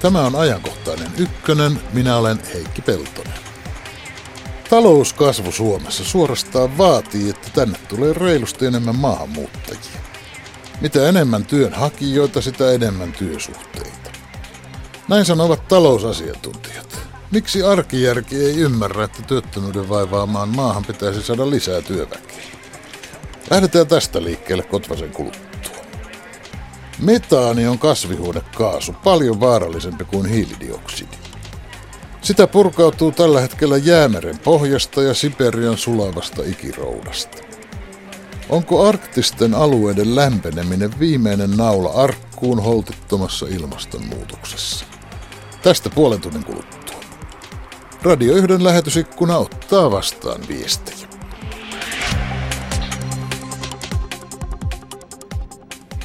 Tämä on ajankohtainen ykkönen. Minä olen Heikki Peltonen. Talouskasvu Suomessa suorastaan vaatii, että tänne tulee reilusti enemmän maahanmuuttajia. Mitä enemmän työnhakijoita, sitä enemmän työsuhteita. Näin sanovat talousasiantuntijat. Miksi arkijärki ei ymmärrä, että työttömyyden vaivaamaan maahan pitäisi saada lisää työväkeä? Lähdetään tästä liikkeelle Kotvasen kuluttua. Metaani on kasvihuonekaasu, paljon vaarallisempi kuin hiilidioksidi. Sitä purkautuu tällä hetkellä jäämeren pohjasta ja Siperian sulavasta ikiroudasta. Onko arktisten alueiden lämpeneminen viimeinen naula arkkuun holtittomassa ilmastonmuutoksessa? Tästä puolen tunnin kuluttua. Radio yhden lähetysikkuna ottaa vastaan viestejä.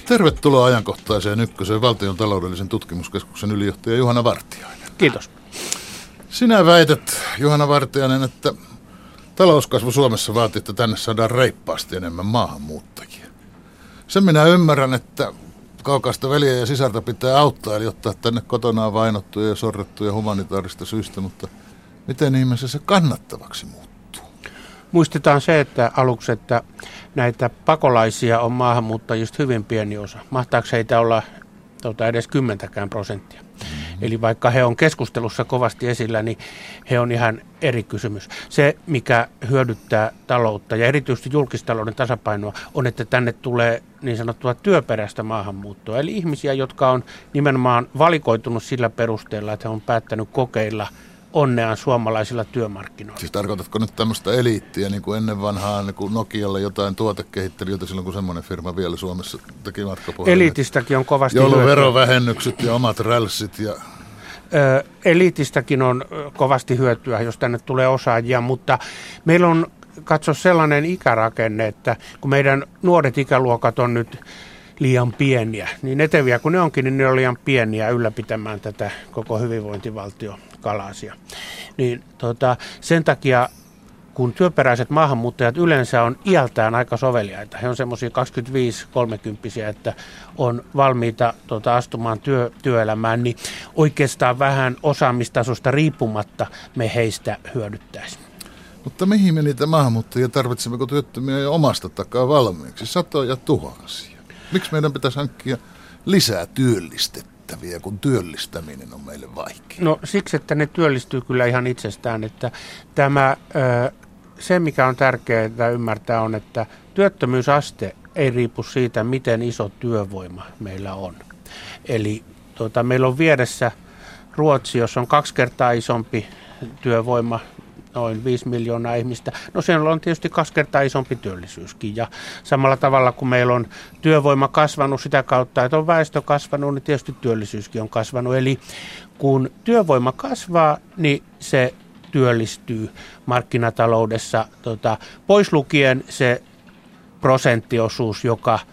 Tervetuloa ajankohtaiseen ykköseen valtion taloudellisen tutkimuskeskuksen ylijohtaja Juhana Vartiainen. Kiitos. Sinä väität, Juhana Vartiainen, että talouskasvu Suomessa vaatii, että tänne saadaan reippaasti enemmän maahanmuuttajia. Sen minä ymmärrän, että kaukaista veliä ja sisarta pitää auttaa, eli ottaa tänne kotonaan vainottuja ja sorrettuja humanitaarista syistä, mutta miten ihmeessä se kannattavaksi muuttuu? Muistetaan se, että aluksi, että näitä pakolaisia on maahanmuuttajista hyvin pieni osa. Mahtaako heitä olla tuota, edes kymmentäkään prosenttia? Mm-hmm. Eli vaikka he on keskustelussa kovasti esillä, niin he on ihan eri kysymys. Se, mikä hyödyttää taloutta ja erityisesti julkistalouden tasapainoa, on, että tänne tulee niin sanottua työperäistä maahanmuuttoa. Eli ihmisiä, jotka on nimenomaan valikoitunut sillä perusteella, että he on päättänyt kokeilla – onneaan suomalaisilla työmarkkinoilla. Siis tarkoitatko nyt tämmöistä eliittiä, niin kuin ennen vanhaan niin kuin Nokialle jotain tuotekehittelijöitä silloin, kun semmoinen firma vielä Suomessa teki matkapuhelimia? Eliitistäkin on kovasti Joulu verovähennykset ja omat rälssit ja... Ö, eliitistäkin on kovasti hyötyä, jos tänne tulee osaajia, mutta meillä on katso sellainen ikärakenne, että kun meidän nuoret ikäluokat on nyt liian pieniä, niin eteviä kun ne onkin, niin ne on liian pieniä ylläpitämään tätä koko hyvinvointivaltio kalasia. Niin tota, sen takia kun työperäiset maahanmuuttajat yleensä on iältään aika soveliaita. He on semmoisia 25-30, että on valmiita tota, astumaan työ, työelämään, niin oikeastaan vähän osaamistasosta riippumatta me heistä hyödyttäisiin. Mutta mihin me niitä maahanmuuttajia tarvitsemmeko työttömiä jo omasta takaa valmiiksi? Satoja tuhansia. Miksi meidän pitäisi hankkia lisää työllistettä? Riittäviä, kun työllistäminen on meille vaikea? No siksi, että ne työllistyy kyllä ihan itsestään. Että tämä, se, mikä on tärkeää ymmärtää, on, että työttömyysaste ei riipu siitä, miten iso työvoima meillä on. Eli tuota, meillä on vieressä Ruotsi, jossa on kaksi kertaa isompi työvoima noin 5 miljoonaa ihmistä. No siellä on tietysti kaksi kertaa isompi työllisyyskin ja samalla tavalla kun meillä on työvoima kasvanut sitä kautta, että on väestö kasvanut, niin tietysti työllisyyskin on kasvanut. Eli kun työvoima kasvaa, niin se työllistyy markkinataloudessa tota, pois lukien se prosenttiosuus, joka –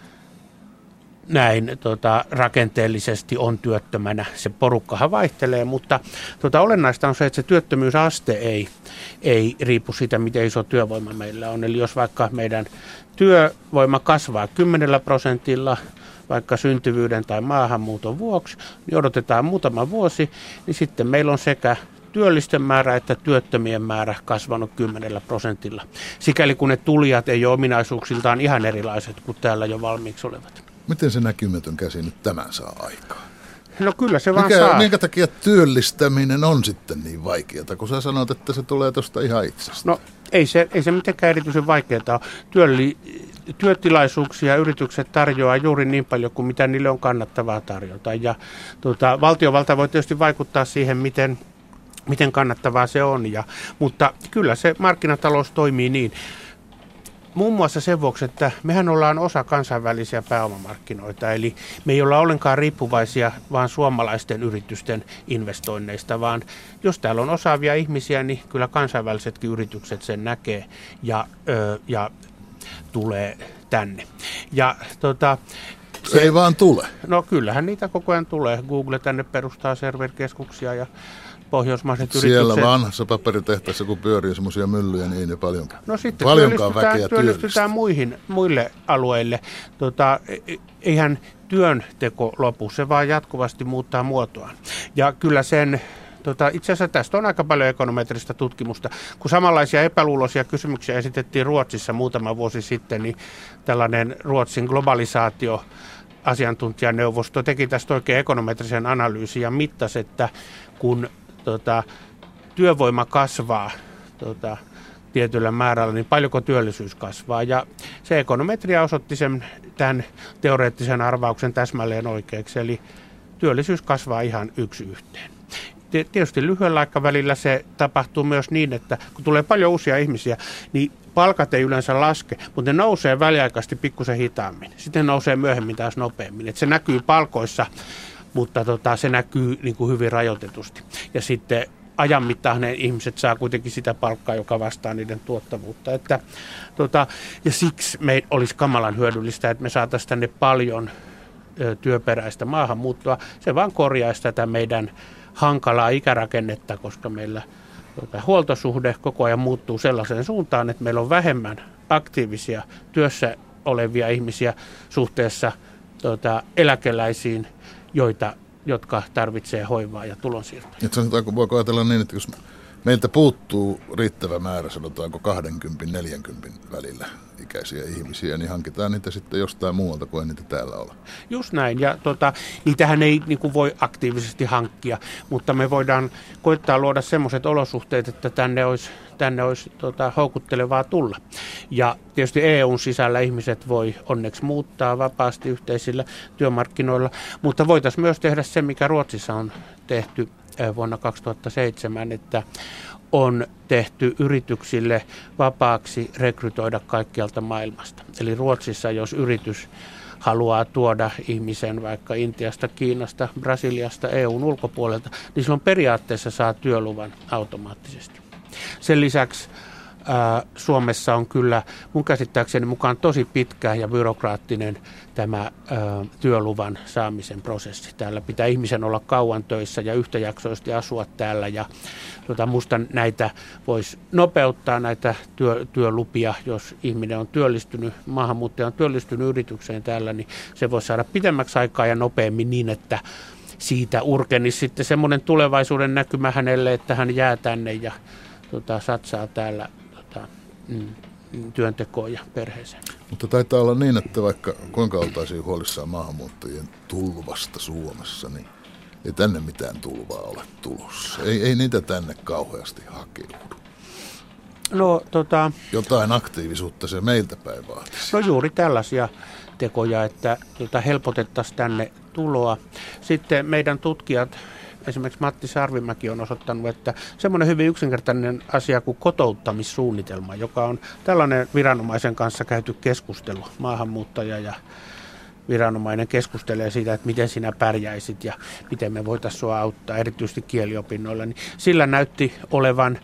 näin tota, rakenteellisesti on työttömänä. Se porukkahan vaihtelee, mutta tota, olennaista on se, että se työttömyysaste ei, ei riipu siitä, miten iso työvoima meillä on. Eli jos vaikka meidän työvoima kasvaa 10 prosentilla, vaikka syntyvyyden tai maahanmuuton vuoksi, niin odotetaan muutama vuosi, niin sitten meillä on sekä työllisten määrä että työttömien määrä kasvanut 10 prosentilla. Sikäli kun ne tulijat ei ole ominaisuuksiltaan ihan erilaiset kuin täällä jo valmiiksi olevat. Miten se näkymätön käsi nyt tämän saa aikaan? No kyllä se vaan Mikä, saa. Minkä takia työllistäminen on sitten niin vaikeaa, kun sä sanot, että se tulee tuosta ihan itsestä? No ei se, ei se mitenkään erityisen vaikeaa ole. Työli, työtilaisuuksia yritykset tarjoaa juuri niin paljon kuin mitä niille on kannattavaa tarjota. Ja tuota, valtiovalta voi tietysti vaikuttaa siihen, miten, miten kannattavaa se on. Ja, mutta kyllä se markkinatalous toimii niin. Muun muassa sen vuoksi, että mehän ollaan osa kansainvälisiä pääomamarkkinoita, eli me ei olla ollenkaan riippuvaisia vaan suomalaisten yritysten investoinneista, vaan jos täällä on osaavia ihmisiä, niin kyllä kansainvälisetkin yritykset sen näkee ja, ö, ja tulee tänne. Ja tota, se ei vaan tule. No kyllähän niitä koko ajan tulee. Google tänne perustaa serverkeskuksia ja pohjoismaiset Siellä yritykset. vanhassa paperitehtaassa, kun pyörii semmoisia myllyjä, niin ei paljon, No sitten paljonkaan väkeä työllistytään muihin, muille alueille. Tota, e- e- eihän työnteko lopu, se vaan jatkuvasti muuttaa muotoaan. Ja kyllä sen Tota, itse asiassa tästä on aika paljon ekonometristä tutkimusta. Kun samanlaisia epäluuloisia kysymyksiä esitettiin Ruotsissa muutama vuosi sitten, niin tällainen Ruotsin globalisaatio asiantuntijaneuvosto teki tästä oikein ekonometrisen analyysin ja mittasi, että kun tota, työvoima kasvaa tota, tietyllä määrällä, niin paljonko työllisyys kasvaa. Ja se ekonometria osoitti sen tämän teoreettisen arvauksen täsmälleen oikeaksi, eli työllisyys kasvaa ihan yksi yhteen. Tietysti lyhyellä aikavälillä se tapahtuu myös niin, että kun tulee paljon uusia ihmisiä, niin palkat ei yleensä laske, mutta ne nousee väliaikaisesti pikkusen hitaammin. Sitten nousee myöhemmin taas nopeammin. Et se näkyy palkoissa, mutta tota, se näkyy niin kuin hyvin rajoitetusti. Ja sitten ajan mittaan ne ihmiset saa kuitenkin sitä palkkaa, joka vastaa niiden tuottavuutta. Että, tota, ja siksi me olisi kamalan hyödyllistä, että me saataisiin tänne paljon ö, työperäistä maahanmuuttoa. Se vaan korjaisi tätä meidän hankalaa ikärakennetta, koska meillä tota, huoltosuhde koko ajan muuttuu sellaiseen suuntaan, että meillä on vähemmän aktiivisia työssä olevia ihmisiä suhteessa tota, eläkeläisiin, joita, jotka tarvitsee hoivaa ja tulonsiirtoja. Et sanotaanko, voiko ajatella niin, että jos meiltä puuttuu riittävä määrä, sanotaanko 20-40 välillä ikäisiä ihmisiä, niin hankitaan niitä sitten jostain muualta kuin niitä täällä ole. Just näin, ja tota, niitähän ei niin kuin voi aktiivisesti hankkia, mutta me voidaan koittaa luoda semmoiset olosuhteet, että tänne olisi, tänne olisi tota, houkuttelevaa tulla. Ja tietysti EUn sisällä ihmiset voi onneksi muuttaa vapaasti yhteisillä työmarkkinoilla, mutta voitaisiin myös tehdä se, mikä Ruotsissa on tehty vuonna 2007, että on tehty yrityksille vapaaksi rekrytoida kaikkialta maailmasta. Eli Ruotsissa, jos yritys haluaa tuoda ihmisen vaikka Intiasta, Kiinasta, Brasiliasta, EUn ulkopuolelta, niin silloin periaatteessa saa työluvan automaattisesti. Sen lisäksi Suomessa on kyllä mun käsittääkseni mukaan tosi pitkä ja byrokraattinen tämä työluvan saamisen prosessi. Täällä pitää ihmisen olla kauan töissä ja yhtäjaksoisesti asua täällä ja tota, musta näitä voisi nopeuttaa näitä työ, työlupia, jos ihminen on työllistynyt, maahanmuuttaja on työllistynyt yritykseen täällä, niin se voisi saada pidemmäksi aikaa ja nopeammin niin, että siitä urkenisi sitten semmoinen tulevaisuuden näkymä hänelle, että hän jää tänne ja tota, satsaa täällä työntekoon ja perheeseen. Mutta taitaa olla niin, että vaikka kuinka oltaisiin huolissaan maahanmuuttajien tulvasta Suomessa, niin ei tänne mitään tulvaa ole tulossa. Ei, ei niitä tänne kauheasti hakeudu. No, tota, Jotain aktiivisuutta se meiltä päin vaatisi. no juuri tällaisia tekoja, että tota, helpotettaisiin tänne tuloa. Sitten meidän tutkijat esimerkiksi Matti Sarvimäki on osoittanut, että semmoinen hyvin yksinkertainen asia kuin kotouttamissuunnitelma, joka on tällainen viranomaisen kanssa käyty keskustelu, maahanmuuttaja ja viranomainen keskustelee siitä, että miten sinä pärjäisit ja miten me voitaisiin sinua auttaa, erityisesti kieliopinnoilla, niin sillä näytti olevan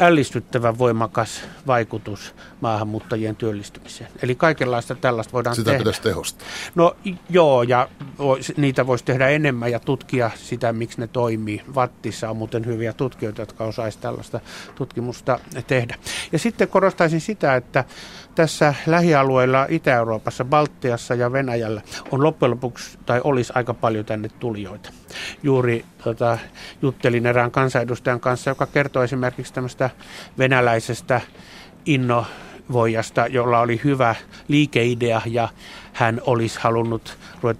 ällistyttävän voimakas vaikutus maahanmuuttajien työllistymiseen. Eli kaikenlaista tällaista voidaan Sitä tehdä. pitäisi tehostaa. No joo, ja niitä voisi tehdä enemmän ja tutkia sitä, miksi ne toimii. Vattissa on muuten hyviä tutkijoita, jotka osaisivat tällaista tutkimusta tehdä. Ja sitten korostaisin sitä, että tässä lähialueilla Itä-Euroopassa, Baltiassa ja Venäjällä on loppujen lopuksi, tai olisi aika paljon tänne tulijoita. Juuri tota, juttelin erään kansanedustajan kanssa, joka kertoi esimerkiksi tämmöistä venäläisestä innovoijasta, jolla oli hyvä liikeidea ja hän olisi halunnut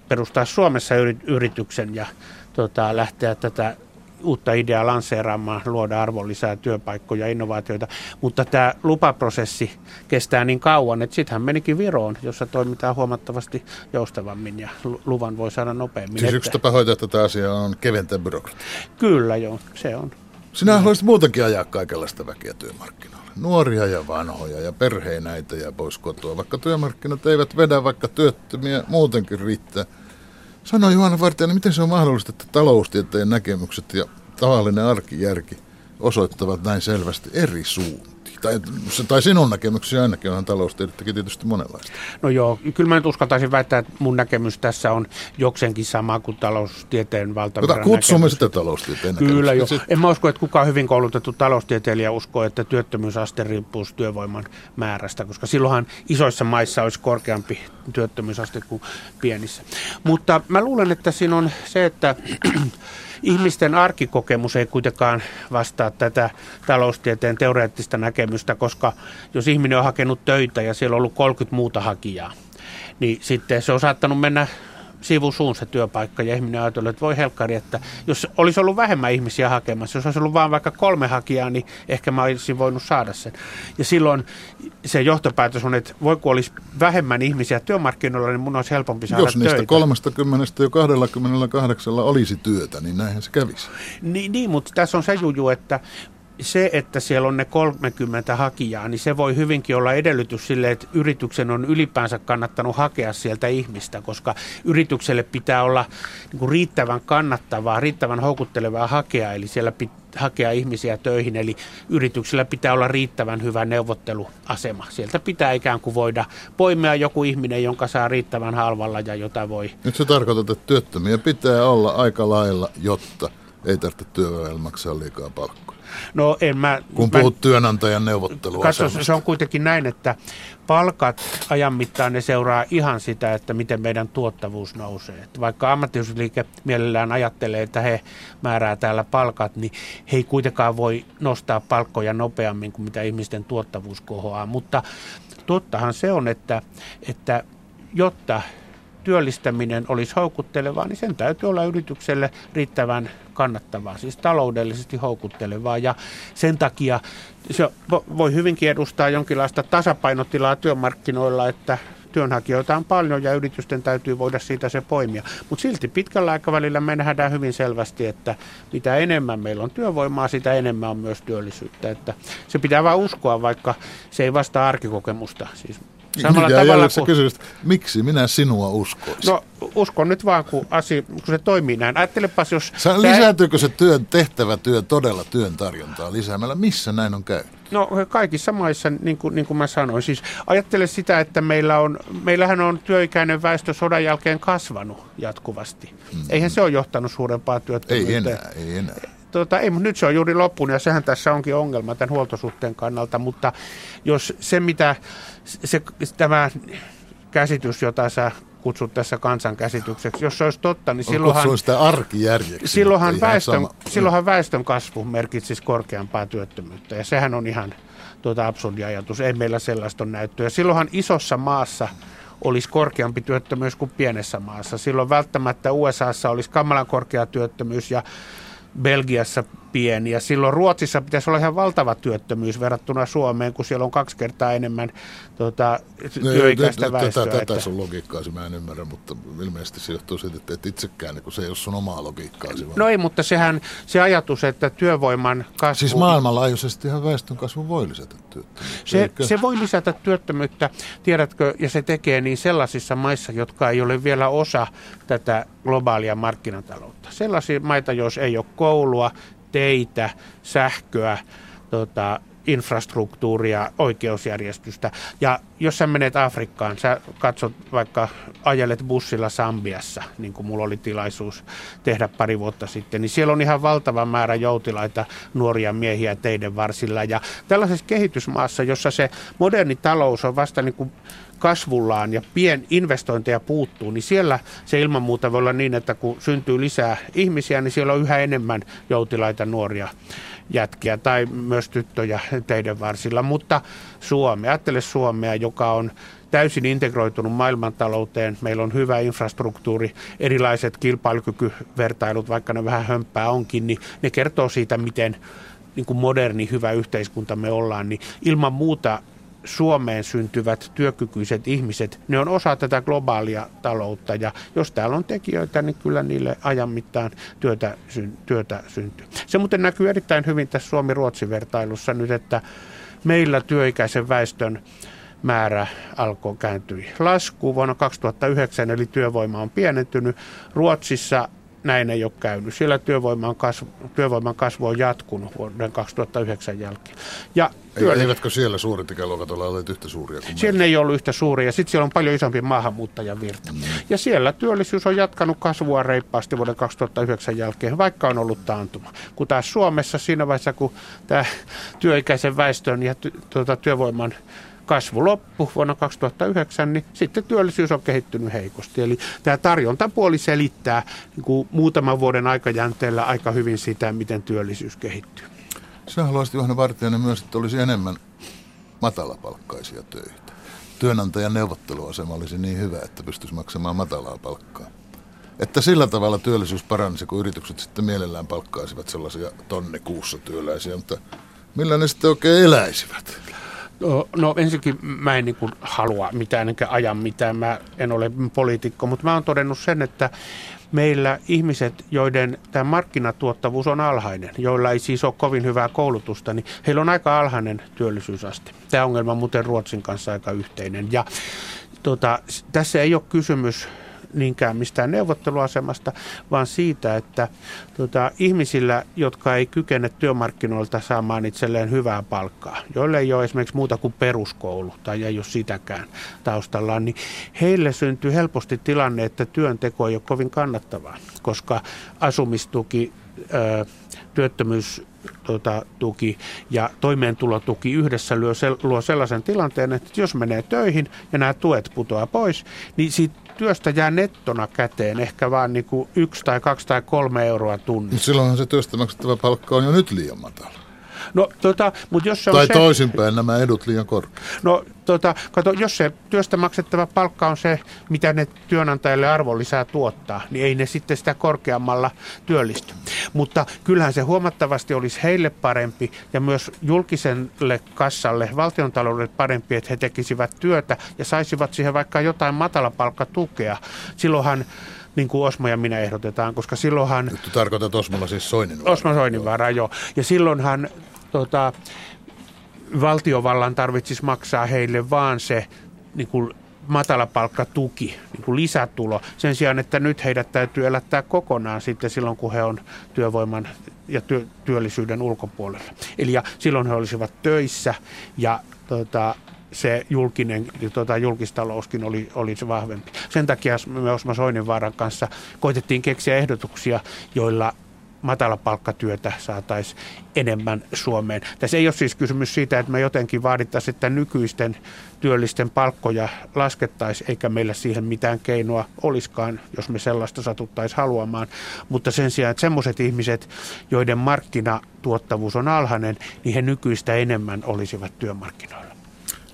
perustaa Suomessa yrityksen ja tota, lähteä tätä uutta ideaa lanseeraamaan, luoda arvonlisää työpaikkoja, innovaatioita, mutta tämä lupaprosessi kestää niin kauan, että sitten hän menikin Viroon, jossa toimitaan huomattavasti joustavammin ja luvan voi saada nopeammin. Siis yksi tapa hoitaa tätä asiaa on keventää byrokratiaa. Kyllä joo, se on. Sinä haluaisit muutenkin ajaa kaikenlaista väkeä työmarkkinoille. Nuoria ja vanhoja ja perheenäitä ja pois kotoa, vaikka työmarkkinat eivät vedä, vaikka työttömiä muutenkin riittää. Sano Juhana Vartijainen, miten se on mahdollista, että taloustieteen näkemykset ja tavallinen arkijärki osoittavat näin selvästi eri suuntia? Tai, tai sinun näkemyksiä ainakin onhan taloustiedettäkin tietysti monenlaista. No joo, kyllä mä nyt uskaltaisin väittää, että mun näkemys tässä on jokseenkin sama kuin taloustieteen valtavirran Mutta kutsumme näkemys. sitä taloustieteen Kyllä joo. En mä usko, että kukaan hyvin koulutettu taloustieteilijä uskoo, että työttömyysaste riippuu työvoiman määrästä, koska silloinhan isoissa maissa olisi korkeampi työttömyysaste kuin pienissä. Mutta mä luulen, että siinä on se, että ihmisten arkikokemus ei kuitenkaan vastaa tätä taloustieteen teoreettista näkemystä, koska jos ihminen on hakenut töitä ja siellä on ollut 30 muuta hakijaa, niin sitten se on saattanut mennä sivusuun se työpaikka ja ihminen ajattelee, että voi helkkari, että jos olisi ollut vähemmän ihmisiä hakemassa, jos olisi ollut vain vaikka kolme hakijaa, niin ehkä mä olisin voinut saada sen. Ja silloin se johtopäätös on, että voi kun olisi vähemmän ihmisiä työmarkkinoilla, niin mun olisi helpompi saada Jos niistä töitä. 30 jo 28 olisi työtä, niin näinhän se kävisi. Niin, niin mutta tässä on se juju, että se, että siellä on ne 30 hakijaa, niin se voi hyvinkin olla edellytys sille, että yrityksen on ylipäänsä kannattanut hakea sieltä ihmistä, koska yritykselle pitää olla niin kuin riittävän kannattavaa, riittävän houkuttelevaa hakea, eli siellä pitää hakea ihmisiä töihin, eli yrityksellä pitää olla riittävän hyvä neuvotteluasema. Sieltä pitää ikään kuin voida poimia joku ihminen, jonka saa riittävän halvalla ja jota voi... Nyt se tarkoittaa, että työttömiä pitää olla aika lailla, jotta ei tarvitse työväellä maksaa liikaa palkkaa. No en mä... Kun puhut mä, työnantajan neuvottelua. Katso, se on kuitenkin näin, että palkat ajan mittaan ne seuraa ihan sitä, että miten meidän tuottavuus nousee. Että vaikka ammattiyhdistysliike mielellään ajattelee, että he määrää täällä palkat, niin he ei kuitenkaan voi nostaa palkkoja nopeammin kuin mitä ihmisten tuottavuus kohoaa. Mutta tottahan se on, että, että jotta työllistäminen olisi houkuttelevaa, niin sen täytyy olla yritykselle riittävän kannattavaa, siis taloudellisesti houkuttelevaa. Ja sen takia se voi hyvinkin edustaa jonkinlaista tasapainotilaa työmarkkinoilla, että työnhakijoita on paljon ja yritysten täytyy voida siitä se poimia. Mutta silti pitkällä aikavälillä me nähdään hyvin selvästi, että mitä enemmän meillä on työvoimaa, sitä enemmän on myös työllisyyttä. Että se pitää vain uskoa, vaikka se ei vastaa arkikokemusta. Siis Samalla ja tavalla kuin... Kysynyt, miksi minä sinua uskoisin? No uskon nyt vaan, kun, asia, kun se toimii näin. Ajattelepas, jos... Sä, lisääntyykö se työn, tehtävä työ todella työn tarjontaa lisäämällä? Missä näin on käynyt? No kaikissa maissa, niin kuin, niin kuin mä sanoin. Siis ajattele sitä, että meillä on, meillähän on työikäinen väestö sodan jälkeen kasvanut jatkuvasti. Mm. Eihän se ole johtanut suurempaa työttömyyttä. Ei enää, ei enää. Tota, ei, mutta nyt se on juuri loppunut ja sehän tässä onkin ongelma tämän huoltosuhteen kannalta, mutta jos se mitä se, tämä käsitys, jota sä kutsut tässä kansankäsitykseksi, jos se olisi totta, niin silloinhan, sitä arkijärjeksi, silloinhan, väestön, silloinhan väestön kasvu merkitsisi korkeampaa työttömyyttä ja sehän on ihan tuota absurdi ajatus. Ei meillä sellaista näyttöä. Silloinhan isossa maassa olisi korkeampi työttömyys kuin pienessä maassa. Silloin välttämättä USAssa olisi kamalan korkea työttömyys ja Belgiassa pieni. Ja silloin Ruotsissa pitäisi olla ihan valtava työttömyys verrattuna Suomeen, kun siellä on kaksi kertaa enemmän tuota, työikäistä väestöä. Tätä, tätä sun logiikkaasi mä en ymmärrä, mutta ilmeisesti se johtuu siitä, että et itsekään, kun se ei ole sun omaa logiikkaasi. No ei, mutta sehän se ajatus, että työvoiman kasvu... Siis maailmanlaajuisesti ihan väestön kasvu voi lisätä työttömyyttä. Se, se voi lisätä työttömyyttä, tiedätkö, ja se tekee niin sellaisissa maissa, jotka ei ole vielä osa tätä globaalia markkinataloutta. Sellaisia maita, jos ei ole koulua, teitä, sähköä, tota, infrastruktuuria, oikeusjärjestystä. Ja jos sä menet Afrikkaan, sä katsot vaikka ajelet bussilla Sambiassa, niin kuin mulla oli tilaisuus tehdä pari vuotta sitten, niin siellä on ihan valtava määrä joutilaita nuoria miehiä teidän varsilla. Ja tällaisessa kehitysmaassa, jossa se moderni talous on vasta niin kuin kasvullaan ja pien investointeja puuttuu, niin siellä se ilman muuta voi olla niin, että kun syntyy lisää ihmisiä, niin siellä on yhä enemmän joutilaita nuoria jätkiä tai myös tyttöjä teidän varsilla. Mutta Suomi, ajattele Suomea, joka on täysin integroitunut maailmantalouteen. Meillä on hyvä infrastruktuuri, erilaiset kilpailukykyvertailut, vaikka ne vähän hömpää onkin, niin ne kertoo siitä, miten niin kuin moderni, hyvä yhteiskunta me ollaan, niin ilman muuta Suomeen syntyvät työkykyiset ihmiset, ne on osa tätä globaalia taloutta ja jos täällä on tekijöitä, niin kyllä niille ajan mittaan työtä, työtä syntyy. Se muuten näkyy erittäin hyvin tässä Suomi-Ruotsi-vertailussa nyt, että meillä työikäisen väestön määrä alkoi kääntyi laskuun vuonna 2009, eli työvoima on pienentynyt. Ruotsissa näin ei ole käynyt. Siellä työvoiman kasvu, työvoiman kasvu on jatkunut vuoden 2009 jälkeen. Ja työllä... Eivätkö siellä suuret ikäluokat ole olleet yhtä suuria kuin Siellä meillä? ei ollut yhtä suuria. Sitten siellä on paljon isompi maahanmuuttajavirta. Mm. Ja siellä työllisyys on jatkanut kasvua reippaasti vuoden 2009 jälkeen, vaikka on ollut taantuma. Kun taas Suomessa siinä vaiheessa, kun tämä työikäisen väestön ja ty- tuota, työvoiman kasvu loppu vuonna 2009, niin sitten työllisyys on kehittynyt heikosti. Eli tämä tarjontapuoli selittää niin kuin muutaman vuoden aikajänteellä aika hyvin sitä, miten työllisyys kehittyy. Sinä haluaisit Johanna Vartijainen myös, että olisi enemmän matalapalkkaisia töitä. Työnantajan neuvotteluasema olisi niin hyvä, että pystyisi maksamaan matalaa palkkaa. Että sillä tavalla työllisyys paranisi, kun yritykset sitten mielellään palkkaisivat sellaisia tonne kuussa työläisiä, mutta millä ne sitten oikein eläisivät? No, ensinnäkin mä en niin kuin halua mitään enkä aja mitään, mä en ole poliitikko, mutta mä oon todennut sen, että meillä ihmiset, joiden tämä markkinatuottavuus on alhainen, joilla ei siis ole kovin hyvää koulutusta, niin heillä on aika alhainen työllisyysaste. Tämä ongelma on muuten Ruotsin kanssa aika yhteinen. Ja tota, tässä ei ole kysymys niinkään mistään neuvotteluasemasta, vaan siitä, että tota, ihmisillä, jotka ei kykene työmarkkinoilta saamaan itselleen hyvää palkkaa, joille ei ole esimerkiksi muuta kuin peruskoulu tai ei ole sitäkään taustallaan, niin heille syntyy helposti tilanne, että työnteko ei ole kovin kannattavaa, koska asumistuki, työttömyys tuota, tuki ja toimeentulotuki yhdessä luo, luo sellaisen tilanteen, että jos menee töihin ja nämä tuet putoaa pois, niin siitä työstä jää nettona käteen ehkä vaan niin kuin yksi tai kaksi tai kolme euroa tunnissa. Silloinhan se työstä maksettava palkka on jo nyt liian matala. No, tota, mutta jos se tai on se, toisinpäin nämä edut liian korkeat. No, tota, kato, jos se työstä maksettava palkka on se, mitä ne työnantajille arvonlisää tuottaa, niin ei ne sitten sitä korkeammalla työllisty. Mutta kyllähän se huomattavasti olisi heille parempi ja myös julkiselle kassalle, valtiontaloudelle parempi, että he tekisivät työtä ja saisivat siihen vaikka jotain matalapalkkatukea. Silloinhan niin kuin Osmo ja minä ehdotetaan, koska silloinhan... Nyt tarkoitat Osmolla siis Soininvaaraa. Osmo Soininvaaraa, joo. Ja silloinhan tota, valtiovallan tarvitsisi maksaa heille vaan se niin kuin matalapalkkatuki, niin kuin lisätulo, sen sijaan, että nyt heidät täytyy elättää kokonaan sitten silloin, kun he on työvoiman ja työ, työllisyyden ulkopuolella. Eli ja silloin he olisivat töissä ja tota, se julkinen, tota, julkistalouskin oli, oli se vahvempi. Sen takia me Osma Soininvaaran kanssa koitettiin keksiä ehdotuksia, joilla matalapalkkatyötä saataisiin enemmän Suomeen. Tässä ei ole siis kysymys siitä, että me jotenkin vaadittaisiin, että nykyisten työllisten palkkoja laskettaisiin, eikä meillä siihen mitään keinoa olisikaan, jos me sellaista satuttaisiin haluamaan. Mutta sen sijaan, että semmoiset ihmiset, joiden markkinatuottavuus on alhainen, niin he nykyistä enemmän olisivat työmarkkinoilla.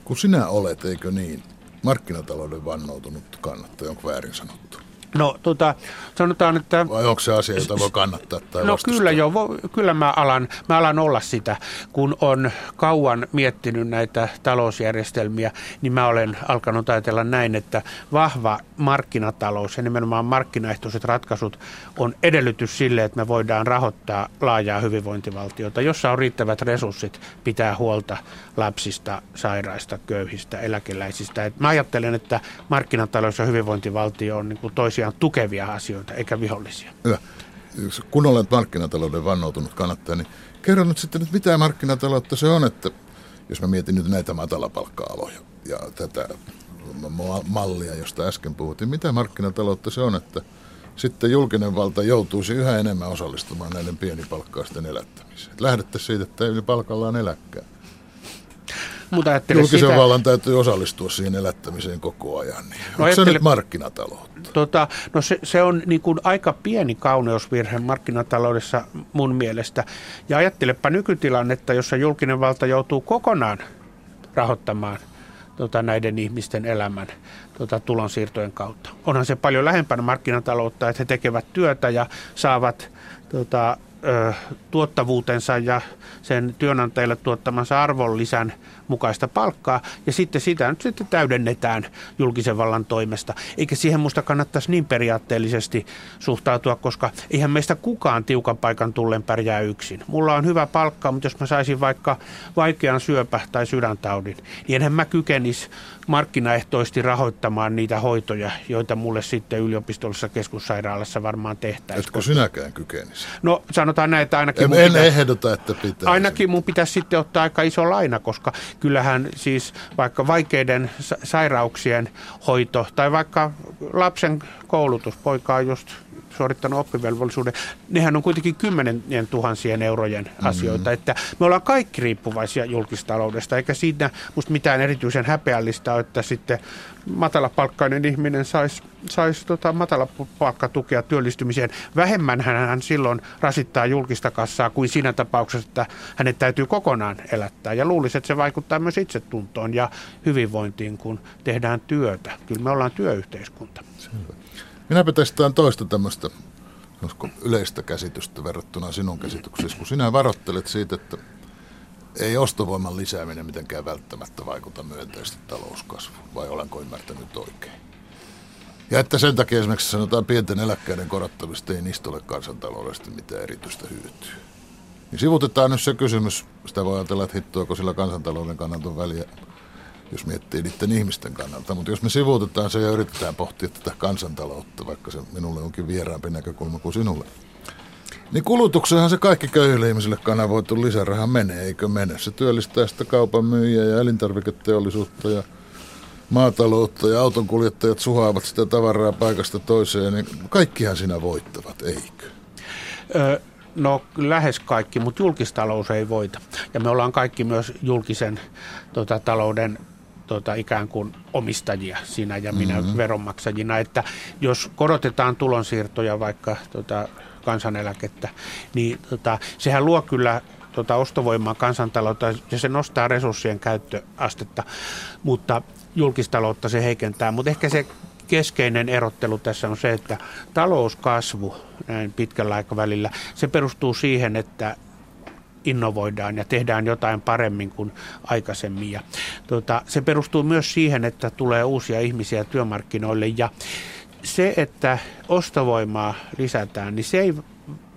Kun sinä olet, eikö niin, markkinatalouden vannoutunut kannattaja, onko väärin sanottu? No tota, sanotaan, että... Vai onko se asia, jota voi kannattaa tai No vastustaa? kyllä jo, kyllä mä alan, mä alan olla sitä. Kun on kauan miettinyt näitä talousjärjestelmiä, niin mä olen alkanut ajatella näin, että vahva markkinatalous ja nimenomaan markkinaehtoiset ratkaisut on edellytys sille, että me voidaan rahoittaa laajaa hyvinvointivaltiota, jossa on riittävät resurssit pitää huolta lapsista, sairaista, köyhistä, eläkeläisistä. Et mä ajattelen, että markkinatalous ja hyvinvointivaltio on niin kuin toisia toisiaan tukevia asioita eikä vihollisia. Hyvä. Kun olet markkinatalouden vannoutunut kannattaja, niin kerro nyt sitten, että mitä markkinataloutta se on, että jos mä mietin nyt näitä matalapalkka-aloja ja tätä mallia, josta äsken puhuttiin, mitä markkinataloutta se on, että sitten julkinen valta joutuisi yhä enemmän osallistumaan näiden pienipalkkaisten elättämiseen. Lähdettäisiin siitä, että ei palkallaan eläkkää. Mutta Julkisen sitä, vallan täytyy osallistua siihen elättämiseen koko ajan. Niin no onko se nyt markkinataloutta? Tota, no se, se on niin kuin aika pieni kauneusvirhe markkinataloudessa mun mielestä. Ja ajattelepa nykytilannetta, jossa julkinen valta joutuu kokonaan rahoittamaan tota, näiden ihmisten elämän tota, tulonsiirtojen kautta. Onhan se paljon lähempänä markkinataloutta, että he tekevät työtä ja saavat tota, ö, tuottavuutensa ja sen työnantajille tuottamansa arvonlisän mukaista palkkaa, ja sitten sitä nyt sitten täydennetään julkisen vallan toimesta. Eikä siihen musta kannattaisi niin periaatteellisesti suhtautua, koska eihän meistä kukaan tiukan paikan tullen pärjää yksin. Mulla on hyvä palkka, mutta jos mä saisin vaikka vaikean syöpä- tai sydäntaudin, niin enhän mä kykenisi markkinaehtoisesti rahoittamaan niitä hoitoja, joita mulle sitten yliopistollisessa keskussairaalassa varmaan tehtäisiin. Etkö sinäkään kykenisi? No sanotaan näin, että ainakin... En, mun en pitää- ehdota, että pitää. Ainakin mun pitäisi sitten ottaa aika iso laina, koska kyllähän siis vaikka vaikeiden sa- sairauksien hoito tai vaikka lapsen koulutus, poika on just suorittanut oppivelvollisuuden, nehän on kuitenkin kymmenien tuhansien eurojen asioita, että me ollaan kaikki riippuvaisia julkistaloudesta, eikä siinä musta mitään erityisen häpeällistä ole, että sitten matalapalkkainen ihminen saisi sais tota matalapalkkatukea työllistymiseen. Vähemmän hän silloin rasittaa julkista kassaa kuin siinä tapauksessa, että hänet täytyy kokonaan elättää. Ja luulisin, että se vaikuttaa myös itsetuntoon ja hyvinvointiin, kun tehdään työtä. Kyllä me ollaan työyhteiskunta. Minäpä testaan toista tämmöistä yleistä käsitystä verrattuna sinun käsityksesi, kun sinä varoittelet siitä, että ei ostovoiman lisääminen mitenkään välttämättä vaikuta myönteisesti talouskasvuun, vai olenko ymmärtänyt oikein? Ja että sen takia esimerkiksi sanotaan pienten eläkkeiden korottamista ei niistä ole kansantaloudellisesti mitään erityistä hyötyä. Niin sivutetaan nyt se kysymys, sitä voi ajatella, että hittoako sillä kansantalouden kannalta on väliä, jos miettii niiden ihmisten kannalta. Mutta jos me sivuutetaan se ja yritetään pohtia tätä kansantaloutta, vaikka se minulle onkin vieraampi näkökulma kuin sinulle, niin kulutukseenhan se kaikki köyhille ihmisille kanavoitu lisäraha menee, eikö mene? Se työllistää sitä kaupan myyjiä ja elintarviketeollisuutta ja maataloutta ja autonkuljettajat suhaavat sitä tavaraa paikasta toiseen, niin kaikkihan siinä voittavat, eikö? Ö, No lähes kaikki, mutta julkistalous ei voita. Ja me ollaan kaikki myös julkisen tota, talouden tota, ikään kuin omistajia siinä ja minä mm-hmm. veronmaksajina. Että jos korotetaan tulonsiirtoja vaikka tota, kansaneläkettä, niin tota, sehän luo kyllä tota, ostovoimaa kansantaloutta ja se nostaa resurssien käyttöastetta, mutta julkistaloutta se heikentää. Mutta ehkä se keskeinen erottelu tässä on se, että talouskasvu näin pitkällä aikavälillä, se perustuu siihen, että innovoidaan ja tehdään jotain paremmin kuin aikaisemmin. Ja, tuota, se perustuu myös siihen, että tulee uusia ihmisiä työmarkkinoille ja se, että ostovoimaa lisätään, niin se ei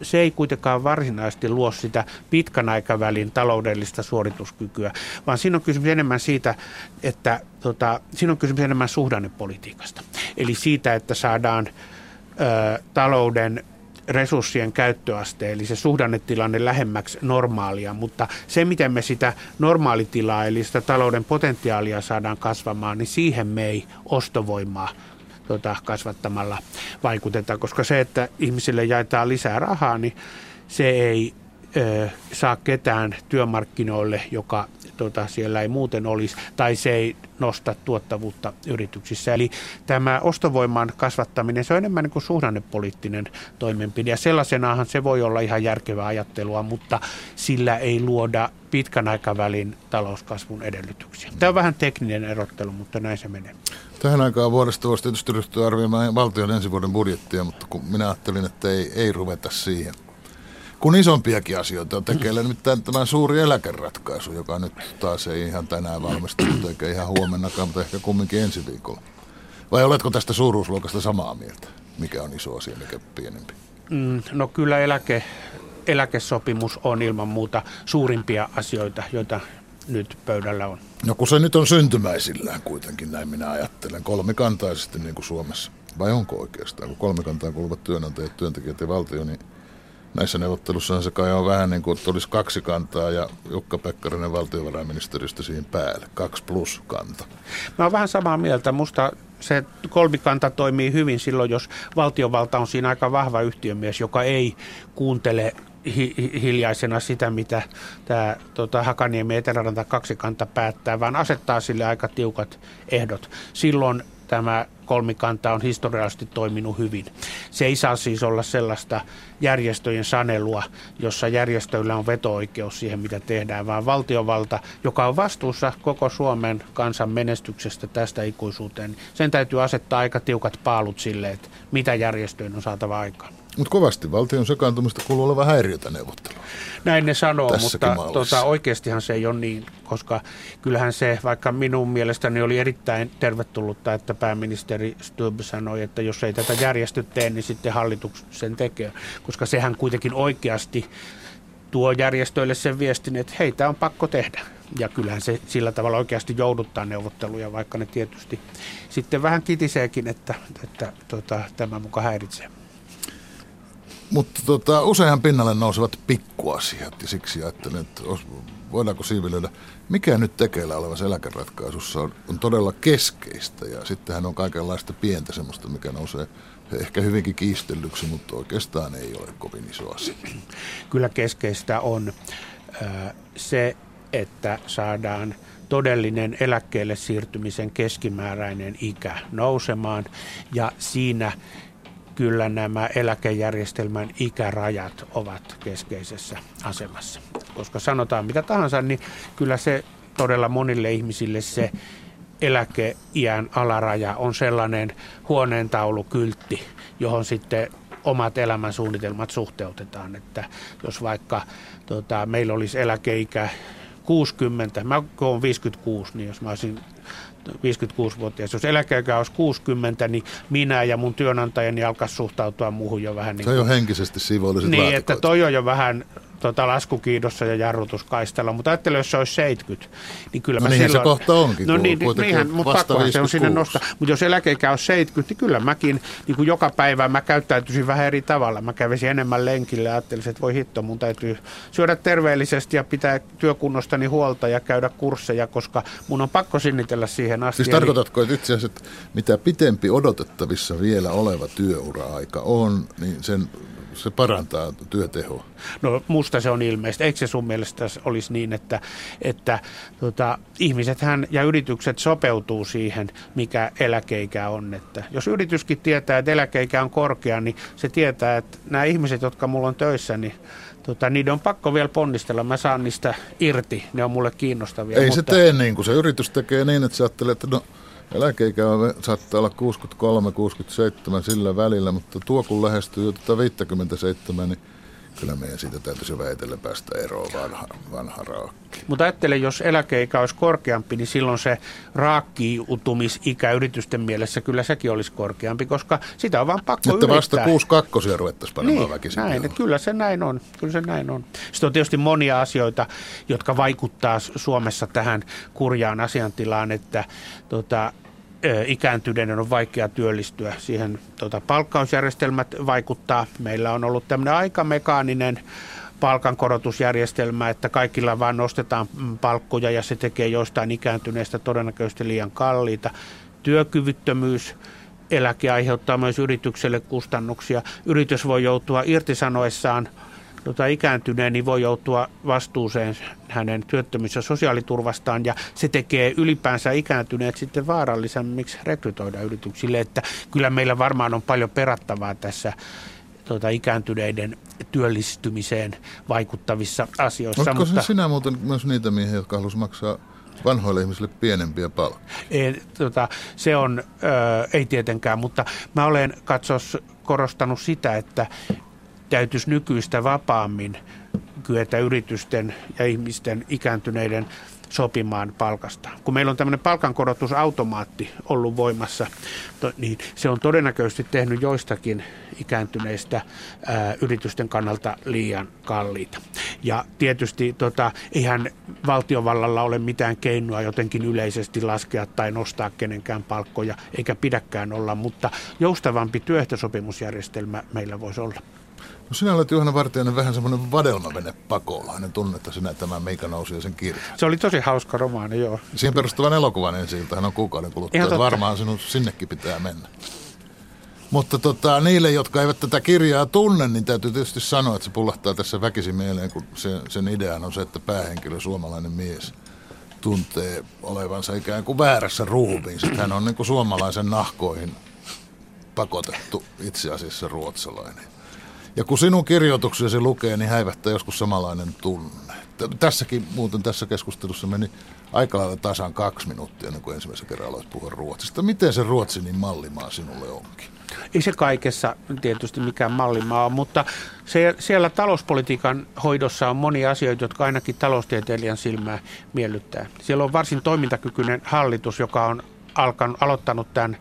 se ei kuitenkaan varsinaisesti luo sitä pitkän aikavälin taloudellista suorituskykyä, vaan siinä on kysymys enemmän siitä, että tota, siinä on kysymys enemmän suhdannepolitiikasta. Eli siitä, että saadaan ö, talouden resurssien käyttöaste, eli se suhdannetilanne lähemmäksi normaalia, mutta se, miten me sitä normaalitilaa, eli sitä talouden potentiaalia saadaan kasvamaan, niin siihen me ei ostovoimaa tota, kasvattamalla vaikuteta, koska se, että ihmisille jaetaan lisää rahaa, niin se ei saa ketään työmarkkinoille, joka tota, siellä ei muuten olisi, tai se ei nosta tuottavuutta yrityksissä. Eli tämä ostovoiman kasvattaminen, se on enemmän niin kuin suhdannepoliittinen toimenpide, ja sellaisenahan se voi olla ihan järkevää ajattelua, mutta sillä ei luoda pitkän aikavälin talouskasvun edellytyksiä. Tämä on vähän tekninen erottelu, mutta näin se menee. Tähän aikaan vuodesta voisi tietysti ryhtyä arvioimaan valtion ensi vuoden budjettia, mutta kun minä ajattelin, että ei, ei ruveta siihen. Kun isompiakin asioita on tekeillä, nimittäin tämä suuri eläkeratkaisu, joka nyt taas ei ihan tänään valmistunut, eikä ihan huomennakaan, mutta ehkä kumminkin ensi viikolla. Vai oletko tästä suuruusluokasta samaa mieltä? Mikä on iso asia, mikä pienempi? Mm, no kyllä eläke, eläkesopimus on ilman muuta suurimpia asioita, joita nyt pöydällä on. No kun se nyt on syntymäisillään kuitenkin, näin minä ajattelen, kolmikantaisesti niin kuin Suomessa. Vai onko oikeastaan, kun kolmikantaan kuuluvat työnantajat, työntekijät ja valtio, niin näissä neuvottelussa se kai on vähän niin kuin, että olisi kaksi kantaa ja Jukka Pekkarinen valtiovarainministeriöstä siihen päälle, kaksi plus kanta. Mä oon vähän samaa mieltä. Musta se kolmikanta toimii hyvin silloin, jos valtiovalta on siinä aika vahva yhtiömies, joka ei kuuntele hi- hi- hiljaisena sitä, mitä tämä tota, Hakaniemi Eteläranta kaksikanta päättää, vaan asettaa sille aika tiukat ehdot. Silloin tämä kolmikanta on historiallisesti toiminut hyvin. Se ei saa siis olla sellaista järjestöjen sanelua, jossa järjestöillä on veto-oikeus siihen, mitä tehdään, vaan valtiovalta, joka on vastuussa koko Suomen kansan menestyksestä tästä ikuisuuteen, sen täytyy asettaa aika tiukat paalut sille, että mitä järjestöjen on saatava aikaan. Mutta kovasti valtion sekaantumista kuuluu olevan häiriötä neuvottelua. Näin ne sanoo, mutta tota, oikeastihan se ei ole niin, koska kyllähän se, vaikka minun mielestäni oli erittäin tervetullutta, että pääministeri Stubb sanoi, että jos ei tätä järjesty tee, niin sitten hallitus sen tekee, koska sehän kuitenkin oikeasti tuo järjestöille sen viestin, että heitä on pakko tehdä. Ja kyllähän se sillä tavalla oikeasti jouduttaa neuvotteluja, vaikka ne tietysti sitten vähän kitiseekin, että, että tota, tämä muka häiritsee. Mutta tota, useinhan pinnalle nousevat pikkuasiat ja siksi ajattelen, että voidaanko siivilöidä, mikä nyt tekeillä olevassa eläkeratkaisussa on, on todella keskeistä ja sittenhän on kaikenlaista pientä semmoista, mikä nousee ehkä hyvinkin kiistellyksi, mutta oikeastaan ei ole kovin iso asia. Kyllä keskeistä on se, että saadaan todellinen eläkkeelle siirtymisen keskimääräinen ikä nousemaan ja siinä kyllä nämä eläkejärjestelmän ikärajat ovat keskeisessä asemassa. Koska sanotaan mitä tahansa, niin kyllä se todella monille ihmisille se eläkeiän alaraja on sellainen huoneentaulukyltti, johon sitten omat elämänsuunnitelmat suhteutetaan. Että jos vaikka tota, meillä olisi eläkeikä 60, mä oon 56, niin jos mä olisin 56-vuotias. Jos eläkeikä olisi 60, niin minä ja mun työnantajani alkaisi suhtautua muuhun jo vähän niin kuin... Se on jo henkisesti siivoilliset Niin, että toi on jo vähän tota, laskukiidossa ja jarrutuskaistella, mutta ajattelen, jos se olisi 70, niin kyllä no mä niin silloin... se kohta onkin. No niin, niin niinhän, mutta pakkohan se on sinne nostaa. Mutta jos eläkeikä on 70, niin kyllä mäkin niin kuin joka päivä mä käyttäytyisin vähän eri tavalla. Mä kävisin enemmän lenkille ja ajattelisin, että voi hitto, mun täytyy syödä terveellisesti ja pitää työkunnostani huolta ja käydä kursseja, koska mun on pakko sinnitellä siihen asti. Siis tarkoitatko, että itse asiassa, että mitä pitempi odotettavissa vielä oleva työura-aika on, niin sen se parantaa työtehoa? No musta se on ilmeistä. Eikö se sun mielestä olisi niin, että, että tota, ihmisethän ja yritykset sopeutuu siihen, mikä eläkeikä on. Että jos yrityskin tietää, että eläkeikä on korkea, niin se tietää, että nämä ihmiset, jotka mulla on töissä, niin tota, niiden on pakko vielä ponnistella. Mä saan niistä irti, ne on mulle kiinnostavia. Ei mutta... se tee niin kuin se yritys tekee niin, että sä ajattelet, että no Eläkeikä on, saattaa olla 63-67 sillä välillä, mutta tuo kun lähestyy tuota 57, niin kyllä meidän siitä täytyisi väitellä päästä eroon vanha, vanha raakki. Mutta ajattele, jos eläkeikä olisi korkeampi, niin silloin se raakkiutumisikä yritysten mielessä kyllä sekin olisi korkeampi, koska sitä on vaan pakko Että yrittää. vasta 62 ruvettaisiin panemaan niin, väkisin. Näin, että kyllä se näin on. Kyllä se näin on. Sitten on tietysti monia asioita, jotka vaikuttaa Suomessa tähän kurjaan asiantilaan, että tota, ikääntyneiden on vaikea työllistyä. Siihen tota, palkkausjärjestelmät vaikuttaa. Meillä on ollut tämmöinen aika mekaaninen palkankorotusjärjestelmä, että kaikilla vaan nostetaan mm, palkkoja ja se tekee joistain ikääntyneistä todennäköisesti liian kalliita. Työkyvyttömyys, eläke aiheuttaa myös yritykselle kustannuksia. Yritys voi joutua irtisanoessaan tota, ikääntyneen, niin voi joutua vastuuseen hänen työttömyys- ja sosiaaliturvastaan, ja se tekee ylipäänsä ikääntyneet sitten vaarallisemmiksi rekrytoida yrityksille, että kyllä meillä varmaan on paljon perattavaa tässä tuota, ikääntyneiden työllistymiseen vaikuttavissa asioissa. Oletko mutta... sinä muuten myös niitä miehiä, jotka haluaisivat maksaa vanhoille ihmisille pienempiä palkkoja? Ei, tota, se on, ö, ei tietenkään, mutta mä olen katsos korostanut sitä, että täytyisi nykyistä vapaammin kyetä yritysten ja ihmisten ikääntyneiden sopimaan palkasta. Kun meillä on tämmöinen palkankorotusautomaatti ollut voimassa, niin se on todennäköisesti tehnyt joistakin ikääntyneistä ää, yritysten kannalta liian kalliita. Ja tietysti tota, eihän valtiovallalla ole mitään keinoa jotenkin yleisesti laskea tai nostaa kenenkään palkkoja, eikä pidäkään olla, mutta joustavampi työehtosopimusjärjestelmä meillä voisi olla. No sinä olet Juhana Vartijainen vähän semmoinen vadelmavene pakolainen. Tunnetta sinä tämä Meika nousi ja sen kirja. Se oli tosi hauska romaani, joo. Siihen perustuvan elokuvan ensi iltahan on kuukauden kuluttua. Varmaan sinun sinnekin pitää mennä. Mutta tota, niille, jotka eivät tätä kirjaa tunne, niin täytyy tietysti sanoa, että se pullahtaa tässä väkisin mieleen, kun se, sen idean on se, että päähenkilö, suomalainen mies, tuntee olevansa ikään kuin väärässä ruumiin. Hän on niin kuin suomalaisen nahkoihin pakotettu itse asiassa ruotsalainen. Ja kun sinun kirjoituksesi lukee, niin häivättää joskus samanlainen tunne. Tässäkin muuten tässä keskustelussa meni aika lailla tasan kaksi minuuttia ennen kuin ensimmäisen kerran aloit puhua Ruotsista. Miten se Ruotsi niin mallimaa sinulle onkin? Ei se kaikessa tietysti mikään mallimaa mutta se, siellä talouspolitiikan hoidossa on monia asioita, jotka ainakin taloustieteilijän silmää miellyttää. Siellä on varsin toimintakykyinen hallitus, joka on alkanut, aloittanut tämän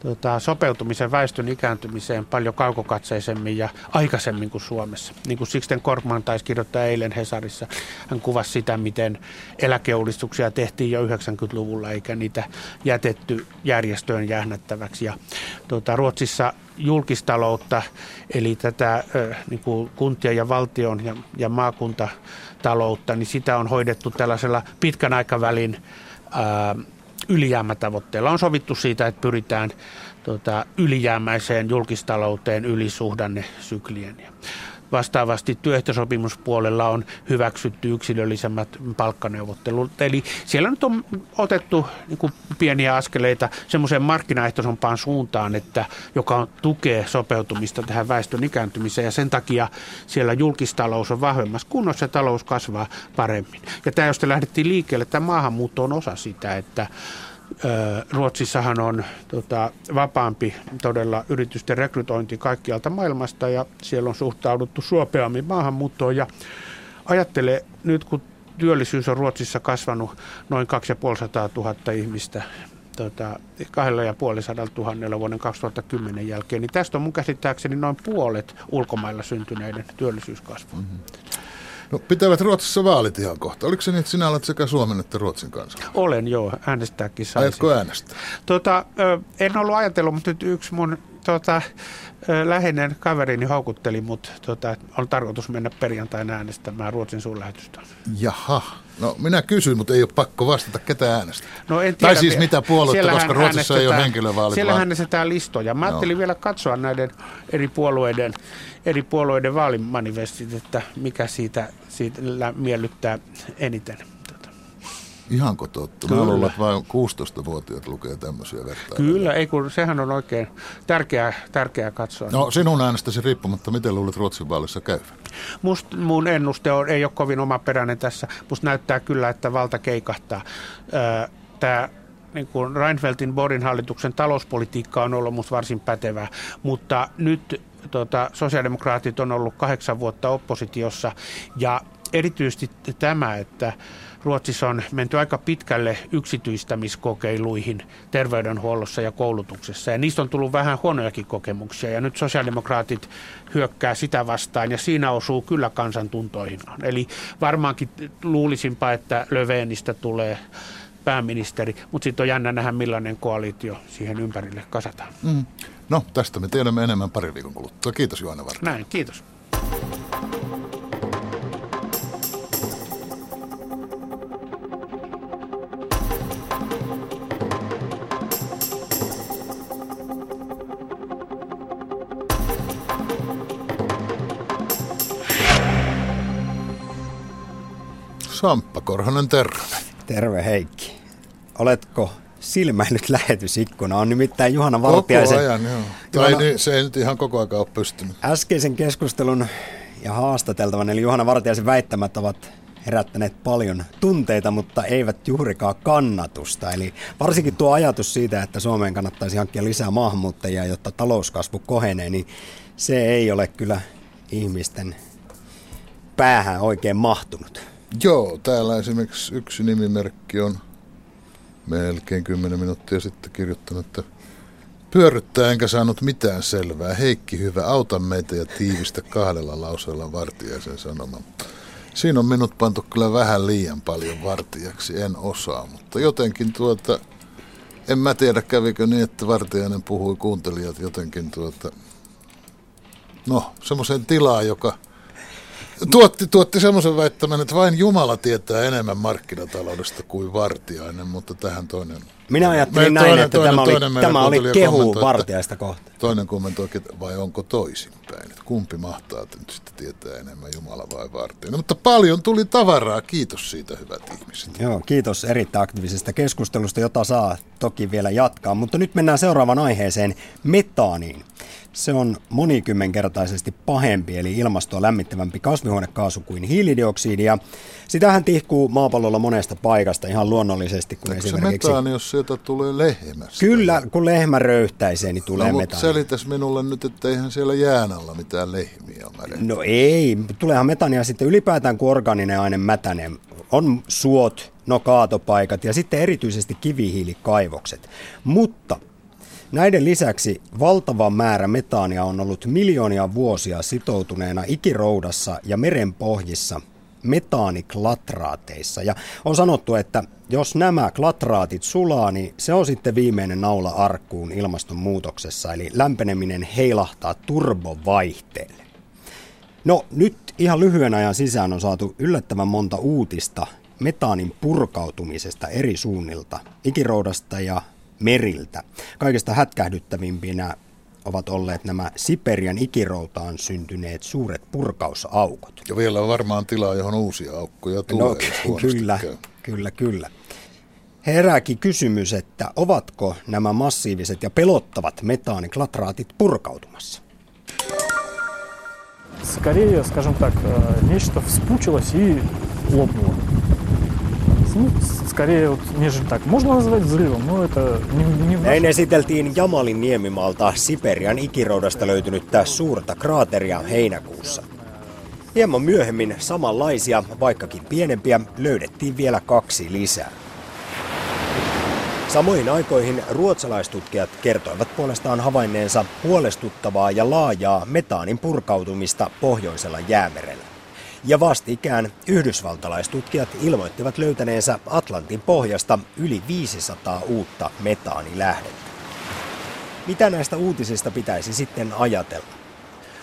tota, sopeutumisen väestön ikääntymiseen paljon kaukokatseisemmin ja aikaisemmin kuin Suomessa. Niin kuin Sixten Korkman taisi kirjoittaa eilen Hesarissa, hän kuvasi sitä, miten eläkeuudistuksia tehtiin jo 90-luvulla eikä niitä jätetty järjestöön jähnättäväksi. Ja, tota, Ruotsissa julkistaloutta, eli tätä niin kuin kuntien ja valtion ja, ja maakuntataloutta, niin sitä on hoidettu tällaisella pitkän aikavälin ää, ylijäämätavoitteella. On sovittu siitä, että pyritään tota, ylijäämäiseen julkistalouteen ylisuhdanne syklien. Vastaavasti työehtosopimuspuolella on hyväksytty yksilöllisemmät palkkaneuvottelut. Eli siellä nyt on otettu niin kuin pieniä askeleita semmoiseen markkinaehtoisempaan suuntaan, että, joka tukee sopeutumista tähän väestön ikääntymiseen. Ja sen takia siellä julkistalous on vahvemmassa kunnossa ja talous kasvaa paremmin. Ja tämä, josta lähdettiin liikkeelle, tämä maahanmuutto on osa sitä, että Ruotsissahan on tota, vapaampi todella yritysten rekrytointi kaikkialta maailmasta ja siellä on suhtauduttu suopeammin maahanmuuttoon ja ajattele nyt kun työllisyys on Ruotsissa kasvanut noin 2500 000 ihmistä tota, 2500 000 vuoden 2010 jälkeen, niin tästä on mun käsittääkseni noin puolet ulkomailla syntyneiden työllisyyskasvu. Mm-hmm. No pitävät Ruotsissa vaalit ihan kohta. Oliko se niin, että sinä olet sekä Suomen että Ruotsin kanssa? Olen joo, äänestääkin saisin. Ajatko äänestää? Tota, en ollut ajatellut, mutta nyt yksi mun tota, läheinen kaverini houkutteli mut, tota, on tarkoitus mennä perjantaina äänestämään Ruotsin suurlähetystä. Jaha. No minä kysyin, mutta ei ole pakko vastata, ketä äänestää. No en tiedä, tai siis mitä puoluetta, koska Ruotsissa ei ole henkilövaalit. Siellä vaan... äänestetään listoja. Mä ajattelin no. vielä katsoa näiden eri puolueiden, eri puolueiden vaalimanifestit, että mikä siitä, siitä miellyttää eniten. Ihanko totta? Kyllä. Mä luulen, että vain 16-vuotiaat lukee tämmöisiä vertailuja. Kyllä, ei kun sehän on oikein tärkeää, tärkeää katsoa. No sinun äänestäsi riippumatta, miten luulet Ruotsin vaalissa käyvän? Must, mun ennuste on, ei ole kovin omaperäinen tässä. Musta näyttää kyllä, että valta keikahtaa. Tämä niin kuin Reinfeldtin Borin hallituksen talouspolitiikka on ollut musta varsin pätevää, mutta nyt tota, sosiaalidemokraatit on ollut kahdeksan vuotta oppositiossa ja erityisesti tämä, että Ruotsissa on menty aika pitkälle yksityistämiskokeiluihin terveydenhuollossa ja koulutuksessa. Ja niistä on tullut vähän huonojakin kokemuksia. Ja nyt sosiaalidemokraatit hyökkää sitä vastaan ja siinä osuu kyllä kansantuntoihin. Eli varmaankin luulisinpa, että Löveenistä tulee pääministeri, mutta sitten on jännä nähdä, millainen koalitio siihen ympärille kasataan. Mm. No, tästä me tiedämme enemmän pari viikon kuluttua. Kiitos Johanna Vartija. Näin, kiitos. Samppa Korhonen, terve. Terve Heikki. Oletko silmäillyt lähetysikkuna? On nimittäin Juhana Vartiaisen... Koko ajan, joo. Tai Juhana... niin, se ei nyt ihan koko ajan ole pystynyt. Äskeisen keskustelun ja haastateltavan, eli Juhana Vartiaisen väittämät ovat herättäneet paljon tunteita, mutta eivät juurikaan kannatusta. Eli varsinkin tuo ajatus siitä, että Suomeen kannattaisi hankkia lisää maahanmuuttajia, jotta talouskasvu kohenee, niin se ei ole kyllä ihmisten päähän oikein mahtunut. Joo, täällä esimerkiksi yksi nimimerkki on melkein 10 minuuttia sitten kirjoittanut, että pyörryttää enkä saanut mitään selvää. Heikki, hyvä, auta meitä ja tiivistä kahdella lauseella vartijaisen sanoma. Siinä on minut pantu kyllä vähän liian paljon vartijaksi, en osaa, mutta jotenkin tuota, en mä tiedä kävikö niin, että vartijainen puhui kuuntelijat jotenkin tuota, no semmoiseen tilaan, joka Tuotti, tuotti semmoisen väittämän, että vain Jumala tietää enemmän markkinataloudesta kuin vartiainen, mutta tähän toinen... Minä ajattelin näin, toinen, että toinen, tämä oli, toinen tämä oli kehu vartiaista kohta. Toinen kommentoi, vai onko toisinpäin, että kumpi mahtaa nyt sitten tietää enemmän Jumala vai vartiainen. Mutta paljon tuli tavaraa, kiitos siitä hyvät ihmiset. Joo, kiitos erittäin aktiivisesta keskustelusta, jota saa toki vielä jatkaa, mutta nyt mennään seuraavaan aiheeseen, metaaniin. Se on monikymmenkertaisesti pahempi eli ilmastoa lämmittävämpi kasvihuonekaasu kuin hiilidioksidi ja sitähän tihkuu maapallolla monesta paikasta ihan luonnollisesti. Kun Eikö esimerkiksi... se metaani, jos sieltä tulee lehmästä? Kyllä, kun lehmä röyhtäisee, niin tulee no, metaani. selitäs minulle nyt, että eihän siellä jään alla mitään lehmiä ole. No ei, tuleehan metaania sitten ylipäätään, kun organinen aine mätänee. On suot, no kaatopaikat ja sitten erityisesti kivihiilikaivokset. Mutta Näiden lisäksi valtava määrä metaania on ollut miljoonia vuosia sitoutuneena ikiroudassa ja merenpohjissa metaaniklatraateissa. Ja on sanottu, että jos nämä klatraatit sulaa, niin se on sitten viimeinen naula arkkuun ilmastonmuutoksessa, eli lämpeneminen heilahtaa turbovaihteelle. No nyt ihan lyhyen ajan sisään on saatu yllättävän monta uutista metaanin purkautumisesta eri suunnilta, ikiroudasta ja meriltä. Kaikista hätkähdyttävimpinä ovat olleet nämä Siperian ikiroutaan syntyneet suuret purkausaukot. Ja vielä on varmaan tilaa, johon uusia aukkoja tulee. No, kyllä, kyllä, kyllä. Herääkin kysymys, että ovatko nämä massiiviset ja pelottavat metaaniklatraatit purkautumassa? Скорее, скажем так, э, нечто вспучилось и лопнуло ну, скорее, вот, нежели так. Можно назвать взрывом, но это не, не Näin esiteltiin Jamalin niemimaalta Siperian ikiroudasta löytynyttä suurta kraateria heinäkuussa. Hieman myöhemmin samanlaisia, vaikkakin pienempiä, löydettiin vielä kaksi lisää. Samoihin aikoihin ruotsalaistutkijat kertoivat puolestaan havainneensa huolestuttavaa ja laajaa metaanin purkautumista pohjoisella jäämerellä. Ja vastikään yhdysvaltalaistutkijat ilmoittivat löytäneensä Atlantin pohjasta yli 500 uutta metaanilähdettä. Mitä näistä uutisista pitäisi sitten ajatella?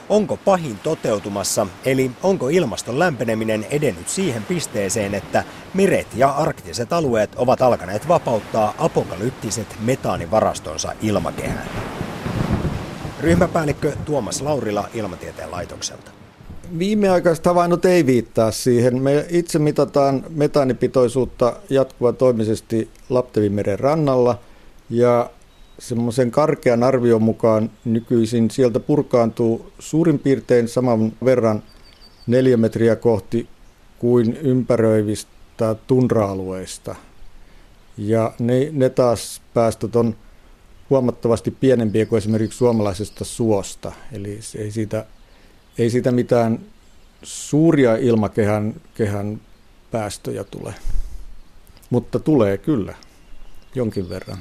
Onko pahin toteutumassa, eli onko ilmaston lämpeneminen edennyt siihen pisteeseen, että meret ja arktiset alueet ovat alkaneet vapauttaa apokalyptiset metaanivarastonsa ilmakehään? Ryhmäpäällikkö Tuomas Laurila Ilmatieteen laitokselta viimeaikaiset havainnot ei viittaa siihen. Me itse mitataan metaanipitoisuutta jatkuva toimisesti Laptevimeren rannalla ja semmoisen karkean arvion mukaan nykyisin sieltä purkaantuu suurin piirtein saman verran neljä metriä kohti kuin ympäröivistä tundra-alueista. Ja ne, ne taas päästöt on huomattavasti pienempiä kuin esimerkiksi suomalaisesta suosta. Eli ei siitä ei siitä mitään suuria ilmakehän kehän päästöjä tule, mutta tulee kyllä jonkin verran.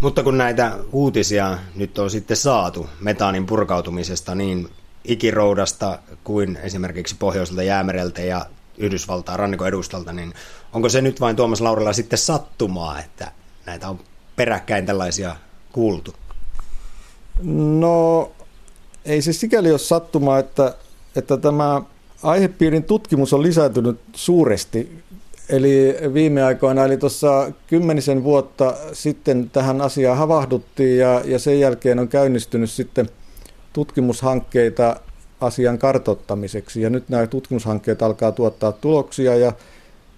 Mutta kun näitä uutisia nyt on sitten saatu metaanin purkautumisesta niin ikiroudasta kuin esimerkiksi Pohjoiselta jäämereltä ja Yhdysvaltaa rannikon edustalta, niin onko se nyt vain Tuomas Laurilla sitten sattumaa, että näitä on peräkkäin tällaisia kuultu? No ei se sikäli ole sattumaa, että, että tämä aihepiirin tutkimus on lisääntynyt suuresti. Eli viime aikoina, eli tuossa kymmenisen vuotta sitten tähän asiaan havahduttiin ja, ja sen jälkeen on käynnistynyt sitten tutkimushankkeita asian kartottamiseksi. Ja nyt nämä tutkimushankkeet alkaa tuottaa tuloksia ja,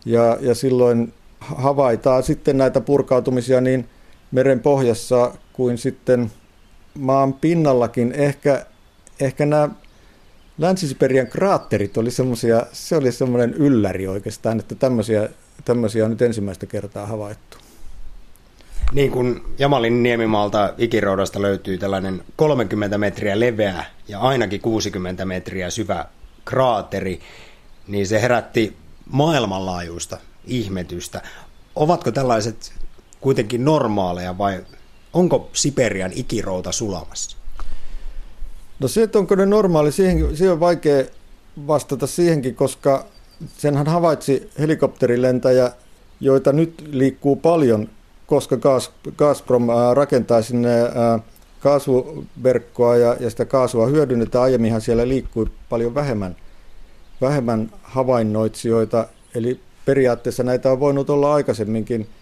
ja, ja silloin havaitaan sitten näitä purkautumisia niin meren pohjassa kuin sitten maan pinnallakin. Ehkä ehkä nämä Länsi-Siberian kraatterit oli semmoisia, se oli semmoinen ylläri oikeastaan, että tämmöisiä, tämmöisiä on nyt ensimmäistä kertaa havaittu. Niin kuin Jamalin niemimaalta ikiroudasta löytyy tällainen 30 metriä leveä ja ainakin 60 metriä syvä kraateri, niin se herätti maailmanlaajuista ihmetystä. Ovatko tällaiset kuitenkin normaaleja vai onko Siperian ikirouta sulamassa? No se, että onko ne normaali, siihen, siihen on vaikea vastata siihenkin, koska senhän havaitsi helikopterilentäjä, joita nyt liikkuu paljon, koska Gazprom rakentaa sinne kaasuverkkoa ja, ja sitä kaasua hyödynnetään. Aiemminhan siellä liikkui paljon vähemmän, vähemmän havainnoitsijoita, eli periaatteessa näitä on voinut olla aikaisemminkin –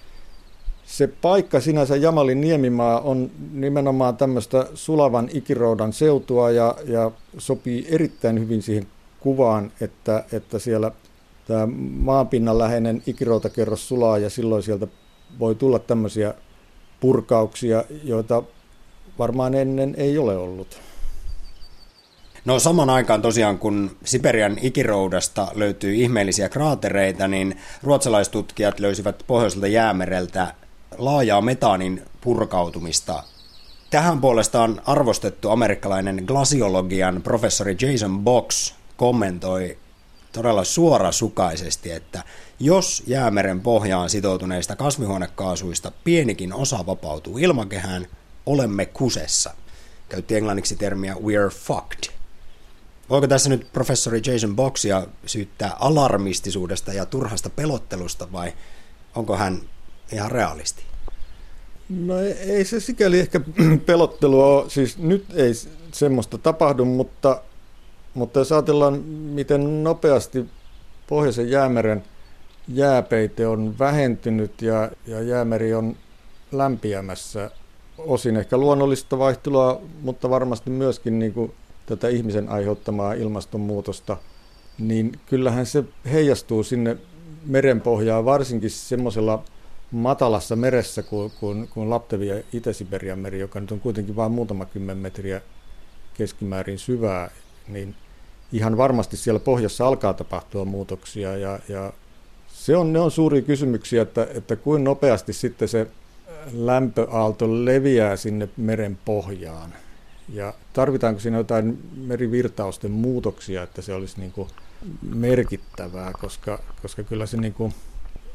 se paikka sinänsä Jamalin niemimaa on nimenomaan tämmöistä sulavan ikiroudan seutua ja, ja sopii erittäin hyvin siihen kuvaan, että, että siellä tämä maanpinnan läheinen ikiroutakerros sulaa ja silloin sieltä voi tulla tämmöisiä purkauksia, joita varmaan ennen ei ole ollut. No saman aikaan tosiaan, kun Siberian ikiroudasta löytyy ihmeellisiä kraatereita, niin ruotsalaistutkijat löysivät pohjoiselta jäämereltä laajaa metaanin purkautumista. Tähän puolestaan arvostettu amerikkalainen glasiologian professori Jason Box kommentoi todella suorasukaisesti, että jos jäämeren pohjaan sitoutuneista kasvihuonekaasuista pienikin osa vapautuu ilmakehään, olemme kusessa. Käytti englanniksi termiä we're fucked. Voiko tässä nyt professori Jason Boxia syyttää alarmistisuudesta ja turhasta pelottelusta vai onko hän ihan realisti? No ei, ei se sikäli ehkä pelottelua ole, siis nyt ei semmoista tapahdu, mutta, mutta jos ajatellaan, miten nopeasti Pohjoisen jäämeren jääpeite on vähentynyt ja, ja jäämeri on lämpiämässä, osin ehkä luonnollista vaihtelua, mutta varmasti myöskin niin kuin tätä ihmisen aiheuttamaa ilmastonmuutosta, niin kyllähän se heijastuu sinne merenpohjaan, varsinkin semmoisella matalassa meressä kuin, kuin, kuin Laptevi ja Itä-Siberian meri, joka nyt on kuitenkin vain muutama kymmen metriä keskimäärin syvää, niin ihan varmasti siellä pohjassa alkaa tapahtua muutoksia ja, ja se on, ne on suuria kysymyksiä, että, että kuinka nopeasti sitten se lämpöaalto leviää sinne meren pohjaan. Ja tarvitaanko siinä jotain merivirtausten muutoksia, että se olisi niin kuin merkittävää, koska, koska kyllä se, niin kuin,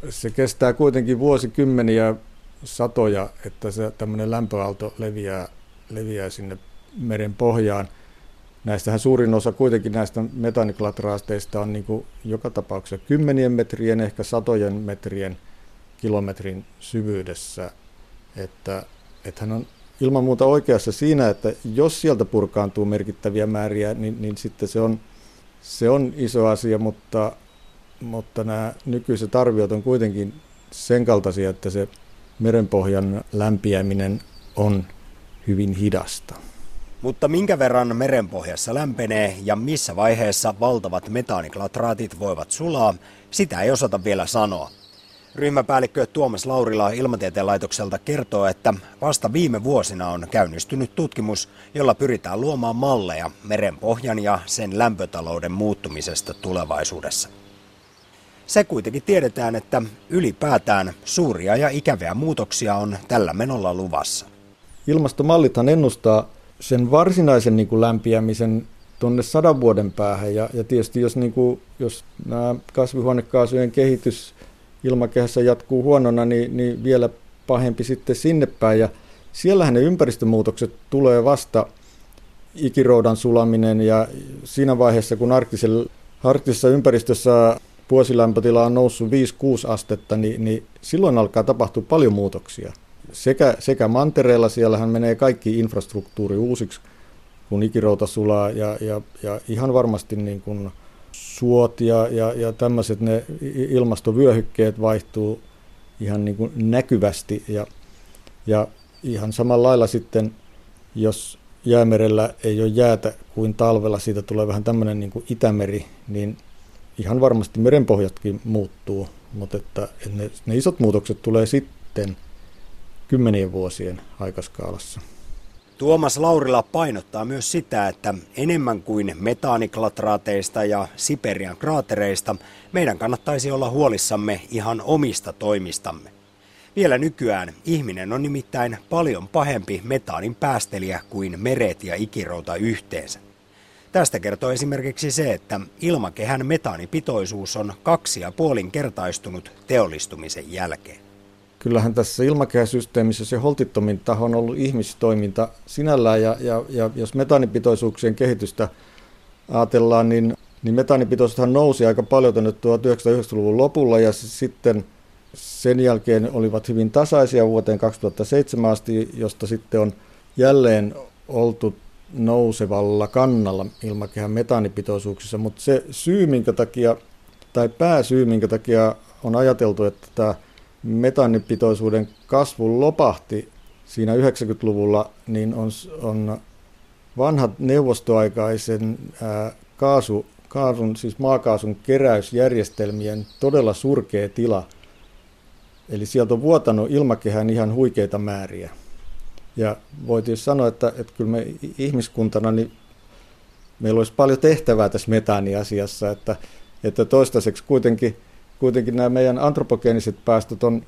se kestää kuitenkin vuosikymmeniä, satoja, että se tämmöinen lämpöaalto leviää, leviää sinne meren pohjaan. Näistähän suurin osa kuitenkin näistä metaniklatraasteista on niin joka tapauksessa kymmenien metrien, ehkä satojen metrien kilometrin syvyydessä. Että, että hän on ilman muuta oikeassa siinä, että jos sieltä purkaantuu merkittäviä määriä, niin, niin sitten se on, se on iso asia, mutta, mutta nämä nykyiset arviot on kuitenkin sen kaltaisia, että se merenpohjan lämpiäminen on hyvin hidasta. Mutta minkä verran merenpohjassa lämpenee ja missä vaiheessa valtavat metaaniklatraatit voivat sulaa, sitä ei osata vielä sanoa. Ryhmäpäällikkö Tuomas Laurila Ilmatieteen laitokselta kertoo, että vasta viime vuosina on käynnistynyt tutkimus, jolla pyritään luomaan malleja merenpohjan ja sen lämpötalouden muuttumisesta tulevaisuudessa. Se kuitenkin tiedetään, että ylipäätään suuria ja ikäviä muutoksia on tällä menolla luvassa. Ilmastomallithan ennustaa sen varsinaisen niin kuin lämpiämisen tuonne sadan vuoden päähän. Ja, ja tietysti jos, niin kuin, jos nämä kasvihuonekaasujen kehitys ilmakehässä jatkuu huonona, niin, niin vielä pahempi sitten sinne päin. Ja siellähän ne ympäristömuutokset tulee vasta ikiroudan sulaminen ja siinä vaiheessa, kun arktisessa ympäristössä vuosilämpötila on noussut 5-6 astetta, niin, niin silloin alkaa tapahtua paljon muutoksia. Sekä, sekä mantereella siellähän menee kaikki infrastruktuuri uusiksi, kun ikirouta sulaa ja, ja, ja ihan varmasti niin kuin suot ja, ja, ja tämmöiset ne ilmastovyöhykkeet vaihtuu ihan niin kuin näkyvästi ja, ja ihan samalla lailla sitten, jos jäämerellä ei ole jäätä kuin talvella, siitä tulee vähän tämmöinen niin kuin Itämeri, niin ihan varmasti merenpohjatkin muuttuu, mutta että, että ne, ne isot muutokset tulee sitten kymmenien vuosien aikaskaalassa. Tuomas Laurila painottaa myös sitä, että enemmän kuin metaaniklatraateista ja Siperian kraatereista, meidän kannattaisi olla huolissamme ihan omista toimistamme. Vielä nykyään ihminen on nimittäin paljon pahempi metaanin päästelijä kuin meret ja ikirouta yhteensä. Tästä kertoo esimerkiksi se, että ilmakehän metaanipitoisuus on kaksi ja puolin kertaistunut teollistumisen jälkeen. Kyllähän tässä ilmakehäsysteemissä se holtittomin taho on ollut ihmistoiminta sinällään, ja, ja, ja jos metaanipitoisuuksien kehitystä ajatellaan, niin, niin metaanipitoisuushan nousi aika paljon tuonne 1990-luvun lopulla, ja sitten sen jälkeen olivat hyvin tasaisia vuoteen 2007 asti, josta sitten on jälleen oltu nousevalla kannalla ilmakehän metaanipitoisuuksissa, mutta se syy, minkä takia, tai pääsyy, minkä takia on ajateltu, että tämä metaanipitoisuuden kasvu lopahti siinä 90-luvulla, niin on, on vanhat neuvostoaikaisen ää, kaasu, kaasun, siis maakaasun keräysjärjestelmien todella surkea tila. Eli sieltä on vuotanut ilmakehään ihan huikeita määriä. Ja voitiin sanoa, että, että kyllä me ihmiskuntana, niin meillä olisi paljon tehtävää tässä metaaniasiassa, että, että toistaiseksi kuitenkin, kuitenkin nämä meidän antropogeeniset päästöt on,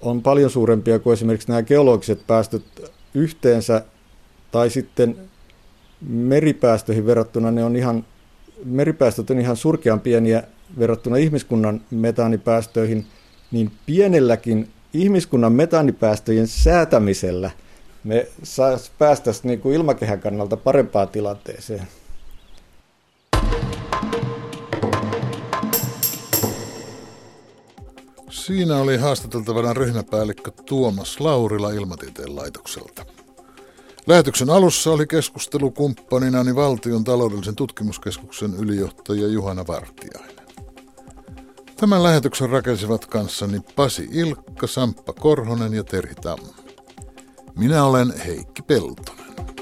on paljon suurempia kuin esimerkiksi nämä geologiset päästöt yhteensä, tai sitten meripäästöihin verrattuna ne on ihan, meripäästöt on ihan surkean pieniä verrattuna ihmiskunnan metaanipäästöihin, niin pienelläkin ihmiskunnan metaanipäästöjen säätämisellä me päästäisiin niin kuin ilmakehän kannalta parempaan tilanteeseen. Siinä oli haastateltavana ryhmäpäällikkö Tuomas Laurila Ilmatieteen laitokselta. Lähetyksen alussa oli keskustelukumppaninani valtion taloudellisen tutkimuskeskuksen ylijohtaja Juhana Vartiainen. Tämän lähetyksen rakensivat kanssani Pasi Ilkka, Samppa Korhonen ja Terhi Tammi. Minä olen Heikki Peltonen.